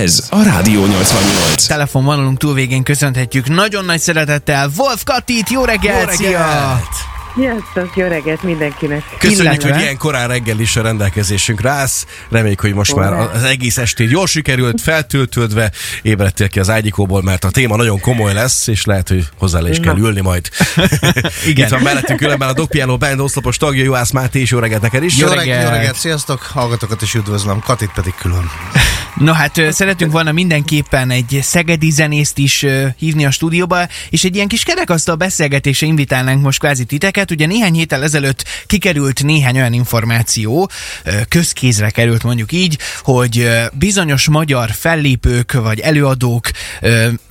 Ez a Rádió 88. Telefonvonalunk túlvégén köszönhetjük nagyon nagy szeretettel Wolf Katit, jó reggelt! Jó reggelt! Szia! Sziasztok, jó reggelt mindenkinek. Köszönjük, Illetve- hogy ilyen korán reggel is a rendelkezésünkre állsz. Reméljük, hogy most már az egész estét jól sikerült, feltöltődve ébredtél ki az ágyikóból, mert a téma nagyon komoly lesz, és lehet, hogy hozzá le is kell ülni majd. Igen. Itt van mellettünk különben a Dog Piano Band oszlopos tagja, Juhász Máté, és jó reggelt neked is. Jó reggelt. jó reggelt, sziasztok! Hallgatókat is üdvözlöm, Katit pedig külön. No hát szeretünk volna mindenképpen egy szegedi zenészt is hívni a stúdióba, és egy ilyen kis kerekasztal beszélgetésre invitálnánk most kvázi titeket. Ugye néhány héttel ezelőtt kikerült néhány olyan információ, közkézre került mondjuk így, hogy bizonyos magyar fellépők vagy előadók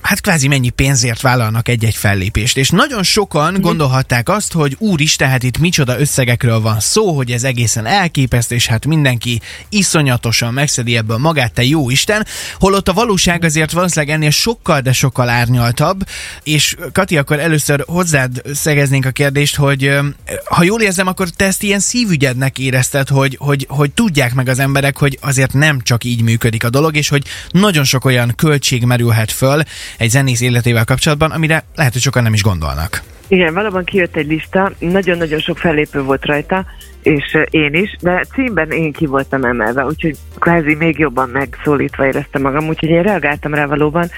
hát kvázi mennyi pénzért vállalnak egy-egy fellépést. És nagyon sokan gondolhatták azt, hogy úristen, hát itt micsoda összegekről van szó, hogy ez egészen elképesztő, és hát mindenki iszonyatosan megszedi ebből magát, te jó Isten, holott a valóság azért valószínűleg ennél sokkal, de sokkal árnyaltabb, és Kati, akkor először hozzád szegeznénk a kérdést, hogy ha jól érzem, akkor te ezt ilyen szívügyednek érezted, hogy, hogy, hogy tudják meg az emberek, hogy azért nem csak így működik a dolog, és hogy nagyon sok olyan költség merülhet föl egy zenész életével kapcsolatban, amire lehet, hogy sokan nem is gondolnak. Igen, valóban kijött egy lista, nagyon-nagyon sok fellépő volt rajta, és én is, de címben én ki voltam emelve, úgyhogy kvázi még jobban megszólítva éreztem magam, úgyhogy én reagáltam rá valóban.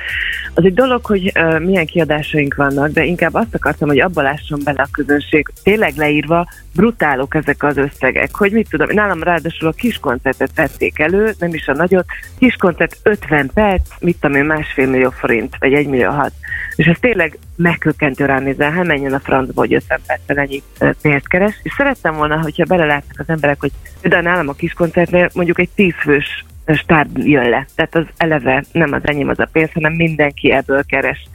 Az egy dolog, hogy uh, milyen kiadásaink vannak, de inkább azt akartam, hogy abba lásson bele a közönség, tényleg leírva, brutálok ezek az összegek, hogy mit tudom, nálam ráadásul a kis koncertet vették elő, nem is a nagyot, kis koncert 50 perc, mit tudom én, másfél millió forint, vagy egy millió hat. És ez tényleg megkökkentő ránézel, hát menjen a francba, hogy 50 perccel ennyi ö, pénzt keres. És szerettem volna, hogyha belelátnak az emberek, hogy például nálam a kis koncertnél mondjuk egy tízfős stáb jön le. Tehát az eleve nem az enyém az a pénz, hanem mindenki ebből keres.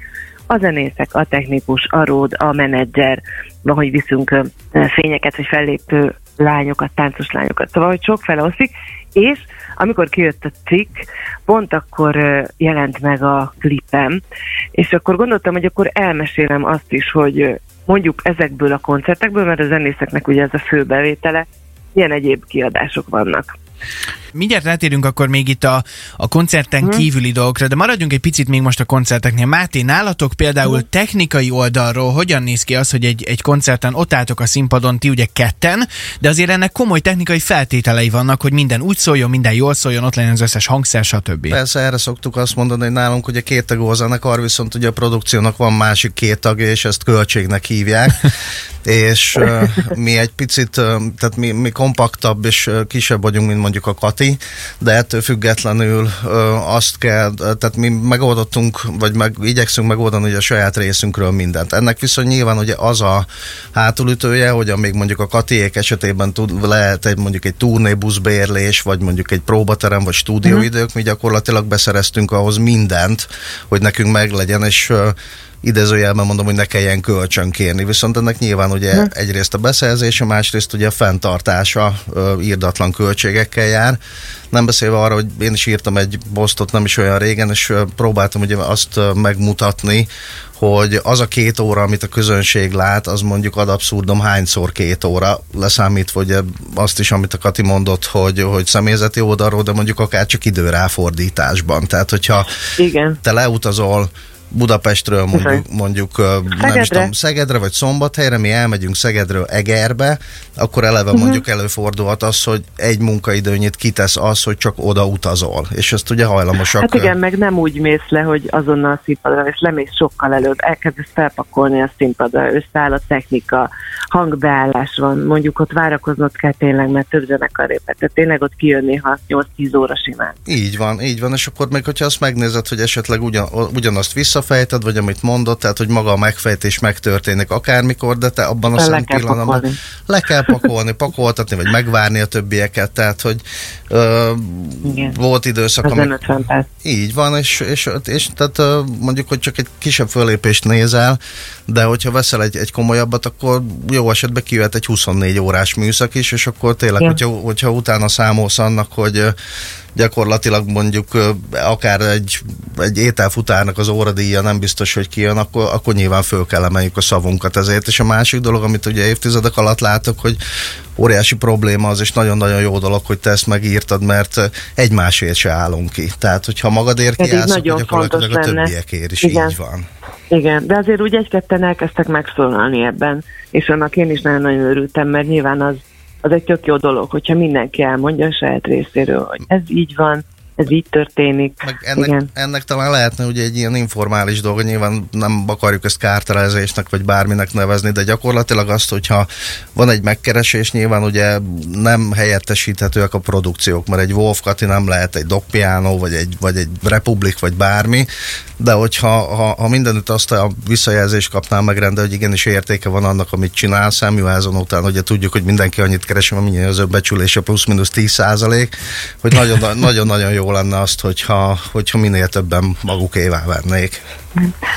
A zenészek, a technikus, a ród, a menedzser, hogy viszünk fényeket, vagy fellépő lányokat, táncos lányokat. Szóval, hogy sok osztik, és amikor kijött a cikk, pont akkor jelent meg a klipem, és akkor gondoltam, hogy akkor elmesélem azt is, hogy mondjuk ezekből a koncertekből, mert a zenészeknek ugye ez a fő bevétele, milyen egyéb kiadások vannak. Mindjárt rátérünk akkor még itt a, a koncerten Mhm. kívüli dolgokra, de maradjunk egy picit még most a koncerteknél. Máté, nálatok például Mhm. technikai oldalról hogyan néz ki az, hogy egy, egy koncerten ott álltok a színpadon, ti ugye ketten, de azért ennek komoly technikai feltételei vannak, hogy minden úgy szóljon, minden jól szóljon, ott legyen az összes hangszer, stb. Persze erre szoktuk azt mondani, hogy nálunk ugye két tagú a zenekar, viszont ugye a produkciónak van másik két tagja, és ezt költségnek hívják. és uh, mi egy picit, uh, tehát mi, mi kompaktabb és uh, kisebb vagyunk, mint mondjuk a Kati, de ettől függetlenül azt kell, tehát mi megoldottunk, vagy meg, igyekszünk megoldani ugye a saját részünkről mindent. Ennek viszont nyilván ugye az a hátulütője, hogy amíg mondjuk a Katiék esetében tud, lehet egy mondjuk egy turnébuszbérlés, vagy mondjuk egy próbaterem, vagy stúdióidők, mi gyakorlatilag beszereztünk ahhoz mindent, hogy nekünk meglegyen, és idézőjelben mondom, hogy ne kelljen kölcsön kérni. Viszont ennek nyilván ugye egyrészt a beszerzése, másrészt ugye a fenntartása ö, írdatlan költségekkel jár. Nem beszélve arra, hogy én is írtam egy posztot nem is olyan régen, és próbáltam ugye azt megmutatni, hogy az a két óra, amit a közönség lát, az mondjuk ad abszurdum hányszor két óra, leszámítva ugye azt is, amit a Kati mondott, hogy, hogy személyzeti oldalról, de mondjuk akár csak időráfordításban. Tehát, hogyha Igen. te leutazol Budapestről mondjuk, mondjuk ö, nem is Szegedre. tudom, Szegedre vagy Szombathelyre, mi elmegyünk Szegedről Egerbe, akkor eleve uh-huh. mondjuk előfordulhat az, hogy egy munkaidőnyit kitesz az, hogy csak oda utazol. És ezt ugye hajlamosak. Hát igen, meg nem úgy mész le, hogy azonnal a színpadra, és lemész sokkal előbb, elkezdesz felpakolni a színpadra, összeáll a technika, hangbeállás van, mondjuk ott várakoznod kell tényleg, mert több zenekar épet, tehát tényleg ott kijön néha 8-10 óra simán. Így van, így van, és akkor még hogyha azt megnézed, hogy esetleg ugyan, ugyanazt visszafejted, vagy amit mondott, tehát hogy maga a megfejtés megtörténik akármikor, de te abban a szent pillanatban pakolni. le kell pakolni, pakoltatni, vagy megvárni a többieket, tehát hogy ö, Igen. volt időszak, Az nem amikor 50 perc. Így van, és, és, és tehát mondjuk, hogy csak egy kisebb fölépést nézel, de hogyha veszel egy, egy komolyabbat, akkor jó esetben kijöhet egy 24 órás műszak is, és akkor tényleg, hogyha, hogyha utána számolsz annak, hogy gyakorlatilag mondjuk akár egy, egy ételfutárnak az óradíja nem biztos, hogy kijön, akkor, akkor nyilván föl kell emeljük a szavunkat ezért. És a másik dolog, amit ugye évtizedek alatt látok, hogy óriási probléma az, és nagyon-nagyon jó dolog, hogy te ezt megírtad, mert egymásért se állunk ki. Tehát, hogyha magadért kiállsz, akkor gyakorlatilag a többiekért is Igen. így van. Igen, de azért úgy egy-ketten elkezdtek megszólalni ebben, és annak én is nagyon-nagyon örültem, mert nyilván az, az egy tök jó dolog, hogyha mindenki elmondja a saját részéről, hogy ez így van, ez így történik. Meg ennek, Igen. ennek talán lehetne ugye egy ilyen informális dolog, nyilván nem akarjuk ezt kárterezésnek vagy bárminek nevezni, de gyakorlatilag azt, hogyha van egy megkeresés, nyilván ugye nem helyettesíthetőek a produkciók, mert egy Wolf Kati nem lehet egy Doc Piano, vagy egy, vagy egy Republic, vagy bármi, de hogyha ha, ha mindenütt azt a visszajelzést kapnál meg rende, hogy igenis értéke van annak, amit csinál, Samuelson után ugye tudjuk, hogy mindenki annyit keres, mert mindjárt az becsülése plusz-minusz 10 százalék, hogy nagyon- nagyon-nagyon jó lenne azt, hogyha, hogyha minél többen magukévá vennék.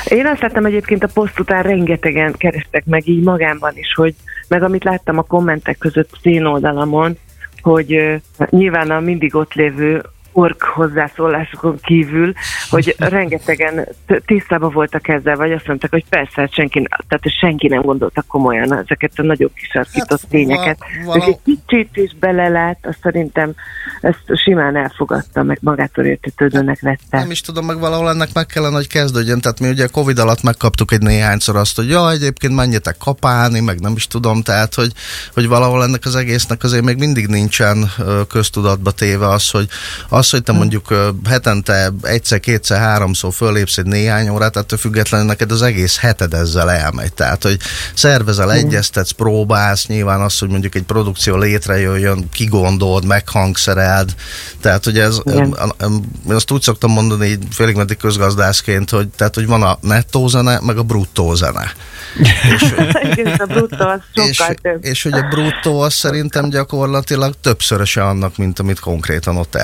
Én azt láttam egyébként a poszt után rengetegen kerestek meg így magámban is, hogy meg amit láttam a kommentek között az én oldalamon, hogy ö, nyilván a mindig ott lévő ork hozzászólásokon kívül, hogy rengetegen tisztában voltak ezzel, vagy azt mondták, hogy persze, hát senki, tehát senki nem gondolta komolyan ezeket a nagyobb kisarkított Hát, hát, tényeket. va- Vala... vala- Egy kicsit is belelát, azt szerintem ezt simán elfogadta, meg magától értetődőnek vette. Nem is tudom, meg valahol ennek meg kellene, hogy kezdődjön. Tehát mi ugye Covid alatt megkaptuk egy néhányszor azt, hogy ja, egyébként menjetek kapálni, meg nem is tudom, tehát hogy, hogy valahol ennek az egésznek azért még mindig nincsen köztudatba téve az, hogy az, hogy te mondjuk hetente egyszer, kétszer, háromszor fölépsz egy néhány órát, ettől függetlenül neked az egész heted ezzel elmegy. Tehát, hogy szervezel, egyeztetsz, próbálsz, nyilván az, hogy mondjuk egy produkció létrejöjjön, kigondold, meghangszereld. Tehát, hogy ez, Igen. én azt úgy szoktam mondani, így félig meddig közgazdászként, hogy, tehát, hogy van a nettó zene, meg a bruttó zene. és, Igen, a bruttó az és, több. és hogy a bruttó az szerintem gyakorlatilag többszöröse annak, mint amit konkrétan ott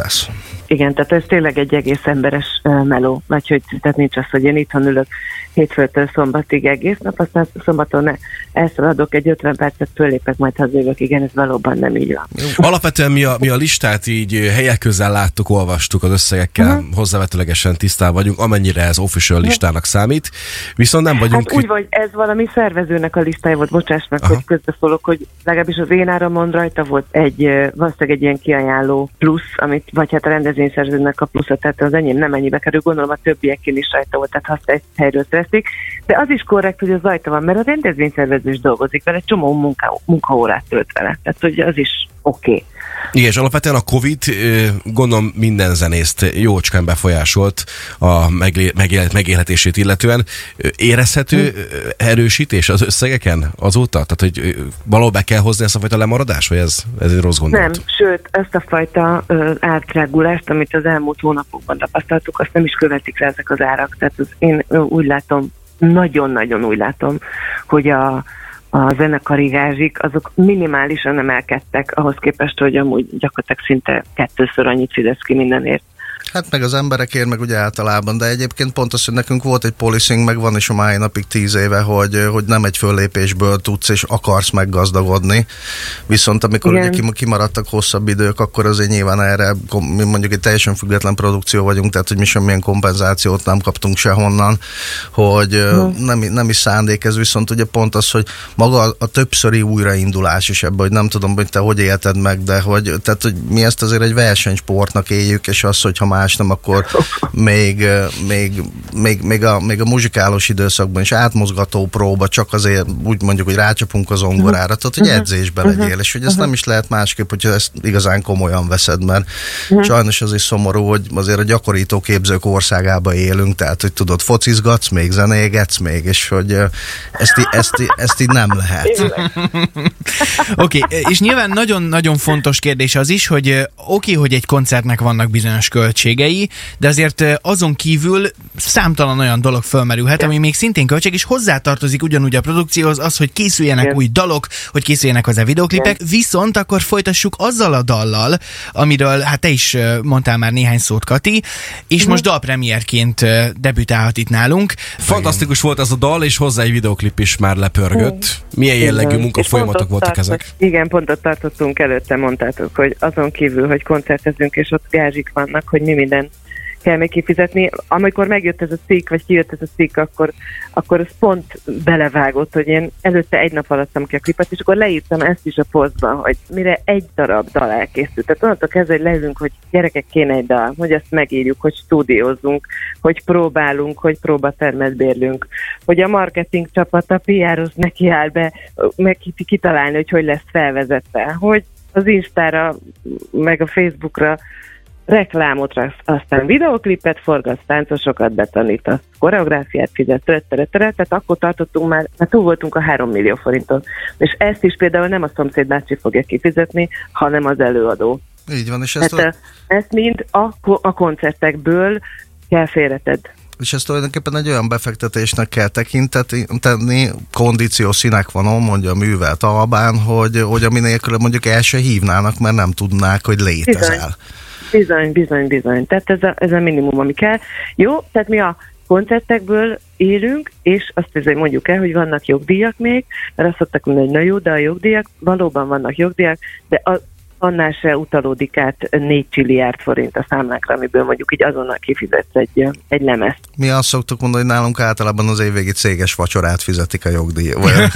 eltöltesz. Igen, tehát ez tényleg egy egész emberes meló, vagy hogy tehát nincs az, hogy én itthon ülök hétfőtől szombatig egész nap, aztán szombaton ne- elszaladok egy 50 percet, fölépek, majd hazajövök. Igen, ez valóban nem így van. Alapvetően mi a, mi a listát így ö, helyek közel láttuk, olvastuk az összegekkel, uh-huh. hozzávetőlegesen tisztában vagyunk, amennyire ez official listának számít, viszont nem vagyunk... Hát úgy vagy, ez valami szervezőnek a listája volt, bocsáss meg, Aha. hogy közbeszólok, hogy legalábbis az én áramon rajta volt egy, ö, valószínűleg egy ilyen kiajánló plusz, amit, vagy hát a rendezvényszerzőnek a plusza, tehát az enyém nem ennyibe kerül, gondolom a többiekén is rajta volt, tehát ha azt egy helyről teszik, de az is korrekt, hogy az rajta van, mert a rendezvényszervező is dolgozik vele, egy csomó munka, munkaórát tölt vele, tehát hogy az is oké. Okay. Igen, és alapvetően a Covid gondolom minden zenészt jócskán befolyásolt a meglé- megél- megélhetését illetően. Érezhető ö, erősítés az összegeken azóta? Tehát, hogy valahol be kell hozni ezt a fajta lemaradást, vagy ez, ez egy rossz gondolat? Nem, sőt, ezt a fajta átrágulást, amit az elmúlt hónapokban tapasztaltuk, azt nem is követik le ezek az árak. Tehát az, én úgy látom, nagyon-nagyon úgy látom, hogy a, a zenekari gázsik, azok minimálisan emelkedtek ahhoz képest, hogy amúgy gyakorlatilag szinte kettőször annyit fizesz ki mindenért. Hát meg az emberekért, meg ugye általában, de egyébként pont az, hogy nekünk volt egy policing, meg van is a mai napig tíz éve, hogy, hogy nem egy föllépésből tudsz és akarsz meggazdagodni. Viszont amikor Igen. ugye kim- kimaradtak hosszabb idők, akkor azért nyilván erre, mi mondjuk egy teljesen független produkció vagyunk, tehát hogy mi semmilyen kompenzációt nem kaptunk sehonnan, hogy ö, nem, nem is szándék ez, viszont ugye pont az, hogy maga a, többszöri újraindulás is ebben, hogy nem tudom, hogy te hogy élted meg, de hogy, tehát, hogy mi ezt azért egy versenysportnak éljük, és az, hogyha más nem, akkor még, még, még, még, a, még a muzsikálós időszakban is átmozgató próba, csak azért úgy mondjuk, hogy rácsapunk az zongorára, tehát hogy edzésbe legyél, és hogy ezt nem is lehet másképp, hogyha ezt igazán komolyan veszed, mert sajnos az is szomorú, hogy azért a gyakorító képzők országába élünk, tehát hogy tudod, focizgatsz még, zenégetsz még, és hogy ezt, í- ezt, í- ezt így nem lehet. Oké, okay, és nyilván nagyon-nagyon fontos kérdés az is, hogy oké, okay, hogy egy koncertnek vannak bizonyos költségei, költségei, de azért azon kívül számtalan olyan dolog fölmerülhet, ami még szintén költség, és hozzátartozik ugyanúgy a produkcióhoz az, hogy készüljenek Igen. új dalok, hogy készüljenek hozzá videoklipek, viszont akkor folytassuk azzal a dallal, amiről hát te is mondtál már néhány szót, Kati, és most dalpremierként debütálhat itt nálunk. Fantasztikus volt ez a dal, és hozzá egy videoklip is már lepörgött. Milyen jellegű Igen. munkafolyamatok voltak tartott- ezek? Igen, pont ott tartottunk előtte, mondtátok, hogy azon kívül, hogy koncertezünk, és ott gázsik vannak, hogy mi minden kell még kifizetni. Amikor megjött ez a cikk, vagy kijött ez a cikk, akkor, akkor ez pont belevágott, hogy én előtte egy nap alatt ki a klipet, és akkor leírtam ezt is a posztban, hogy mire egy darab dal elkészült. Tehát onnantól kezdve, hogy leülünk, hogy gyerekek kéne egy dal, hogy azt megírjuk, hogy stúdiózzunk, hogy próbálunk, hogy próbatermet bérlünk, hogy a marketing csapata PR-hoz neki áll be, meg ki- kitalálni, hogy hogy lesz felvezetve, hogy az Instára, meg a Facebookra reklámot raksz, aztán videoklipet forgatsz, táncosokat betanítasz, koreográfiát fizet, tere, tere, tere, tehát akkor tartottunk már, mert túl voltunk a 3 millió forinton. És ezt is például nem a szomszéd bácsi fogja kifizetni, hanem az előadó. Így van, és ezt, Tehát ö, ezt mind a, a koncertekből kell félreted. és ezt tulajdonképpen egy olyan befektetésnek kell tekinteni, kondíció színek van, mondja a művelt Albán, hogy, hogy ami nélkül mondjuk el se hívnának, mert nem tudnák, hogy létezel. Bizony, bizony, bizony. Tehát ez a, ez a minimum, ami kell. Jó, tehát mi a koncertekből élünk, és azt azért mondjuk el, hogy vannak jogdíjak még, mert azt szoktak mondani, hogy na jó, de a jogdíjak, valóban vannak jogdíjak, de a, annál se utalódik át 4 csilliárd forint a számlákra, amiből mondjuk így azonnal kifizetsz egy, egy lemezt. Mi azt szoktuk mondani, hogy nálunk általában az évvégi céges vacsorát fizetik a jogdíj. Vagy...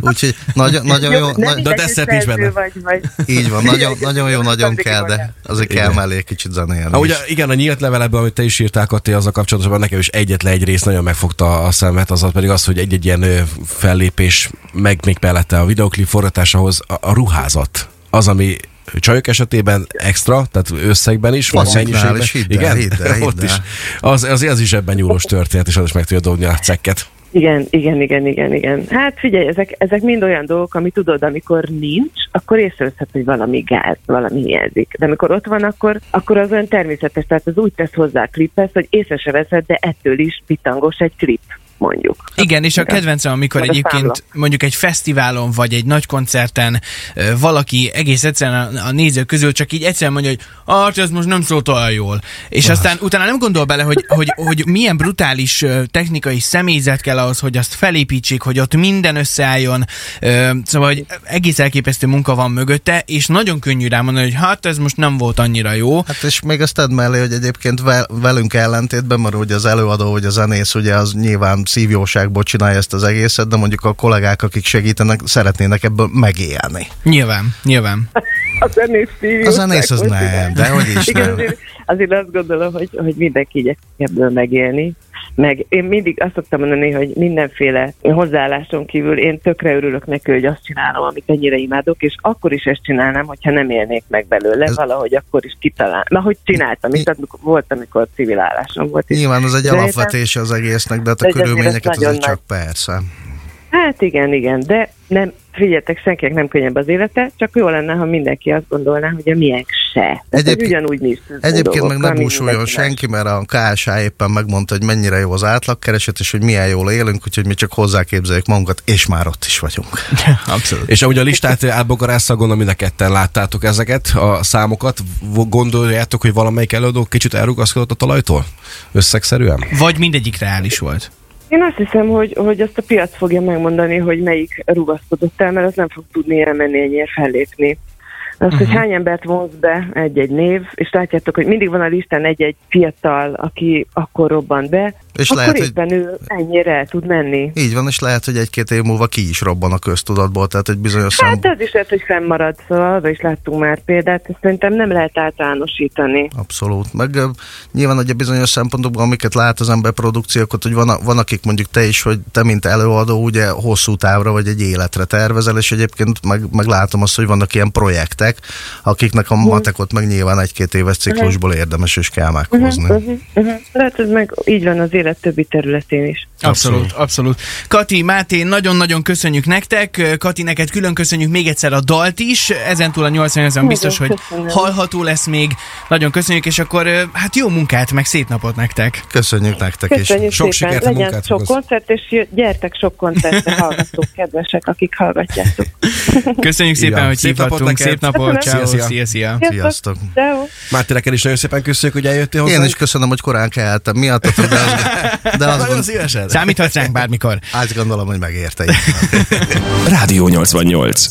Úgyhogy nagyon, nagyon jó, nem na, de szerző benne. Vagy, vagy. így van, nagyon, nagyon jó, nagyon kell, de azért kell mellé egy kicsit zenélni Ha, ugye, igen, a nyílt levelebben, amit te is írtál, Kati, az a kapcsolatban nekem is egyetlen egy rész nagyon megfogta a szemet, az pedig az, hogy egy-egy ilyen fellépés, meg még mellette a videoklip forgatásához a, a ruházat. Az, ami csajok esetében extra, tehát összegben is, vagy mennyiségben. is, hidd el, igen, hidd el, hidd ott el. is. Az, az, az is ebben nyúlós történet, és az is meg tudja dobni a cekket. Igen, igen, igen, igen, igen. Hát figyelj, ezek, ezek mind olyan dolgok, ami tudod, amikor nincs, akkor észreveszed, hogy valami gáz, valami hiányzik. De amikor ott van, akkor, akkor az olyan természetes, tehát az úgy tesz hozzá a kliphez, hogy észre se veszed, de ettől is pitangos egy klip, mondjuk. Igen, és a kedvencem, amikor Meg egyébként mondjuk egy fesztiválon vagy egy nagy koncerten valaki egész egyszerűen a, a nézők közül csak így egyszerűen mondja, hogy hát ez most nem szólt olyan jól. És aztán utána nem gondol bele, hogy, hogy, hogy milyen brutális technikai személyzet kell ahhoz, hogy azt felépítsék, hogy ott minden összeálljon. Szóval, hogy egész elképesztő munka van mögötte, és nagyon könnyű rá mondani, hogy hát ez most nem volt annyira jó. Hát és még azt tedd mellé, hogy egyébként ve- velünk ellentétben, mert ugye az előadó, vagy a zenész, ugye az nyilván szívjóságból csinálja ezt az egészet, de mondjuk a kollégák, akik segítenek, szeretnének ebből megélni. Nyilván, nyilván. A zenész A zenész az nem, de hogy is Igen, nem. azért, azért azt gondolom, hogy, hogy mindenki igyekszik ebből megélni. Meg én mindig azt szoktam mondani, hogy mindenféle hozzáálláson kívül én tökre örülök neki, hogy azt csinálom, amit ennyire imádok, és akkor is ezt csinálnám, hogyha nem élnék meg belőle, Ez- valahogy akkor is kitalál. Na, hogy csináltam, itt amikor, volt, amikor civil állásom volt. Nyilván az egy De alapvetése az egésznek, de hát a körülményeket nagyon azért csak persze. Hát igen, igen, de nem, figyeljetek, senkinek nem könnyebb az élete, csak jó lenne, ha mindenki azt gondolná, hogy a miénk se. Tehát, Egyéb- hogy ugyanúgy mi Egyébként meg nem búsuljon senki, mert a KSA éppen megmondta, hogy mennyire jó az átlagkereset, és hogy milyen jól élünk, úgyhogy mi csak hozzáképzeljük magunkat, és már ott is vagyunk. Abszolút. És ahogy a listát átbogarásszal, gondolom mind a ketten láttátok ezeket, a számokat. Gondoljátok, hogy valamelyik előadó kicsit elrugaszkodott a talajtól? Összegszerűen? Vagy mindegyik reális volt. Én azt hiszem, hogy, hogy azt a piac fogja megmondani, hogy melyik rugaszkodott el, mert az nem fog tudni elmenni ennyire fellépni. Azt, uh-huh. hogy hány embert vonz be egy-egy név, és látjátok, hogy mindig van a listán egy-egy fiatal, aki akkor robban be, És akkor lehet, hogy- ő ennyire el tud menni. Így van, és lehet, hogy egy-két év múlva ki is robban a köztudatból, tehát egy bizonyos. Hát ez is lehet, hogy fennmarad, szóval arra is láttunk már példát, ezt szerintem nem lehet általánosítani. Abszolút. Meg nyilván ugye bizonyos szempontokban, amiket lát az ember produkciókat, hogy van, van, akik mondjuk te is, hogy te, mint előadó, ugye hosszú távra vagy egy életre tervezel, és egyébként meg, meg látom azt, hogy vannak ilyen projektek, akiknek a matekot meg nyilván egy-két éves ciklusból érdemes és kell meghozni. Uh-huh, uh-huh. Lehet, ez meg így van az élet többi területén is. Abszolút, abszolút. Kati, Máté, nagyon-nagyon köszönjük nektek. Kati, neked külön köszönjük még egyszer a dalt is. Ezentúl a 88 biztos, hogy köszönöm. hallható lesz még. Nagyon köszönjük, és akkor hát jó munkát, meg szép napot nektek. Köszönjük nektek is. Köszönjük Sok szépen, sikert a legyen munkát, sok koncert, és gyertek sok koncertre, hallgatók, kedvesek, akik hallgatjátok. Köszönjük szépen, Igen. hogy Szép napot hívhattunk. neked. Szép napot, Köszönöm. ciao, Szia, szia. szia, szia. Sziasztok. Ciao. Máté, neked is nagyon szépen köszönjük, hogy eljöttél hozzánk. Én is köszönöm, hogy korán keltem miattatok, de, az, de azt, Nagyon gond, szívesen. Számíthatsz ránk bármikor. azt gondolom, hogy megérte. Rádió 88.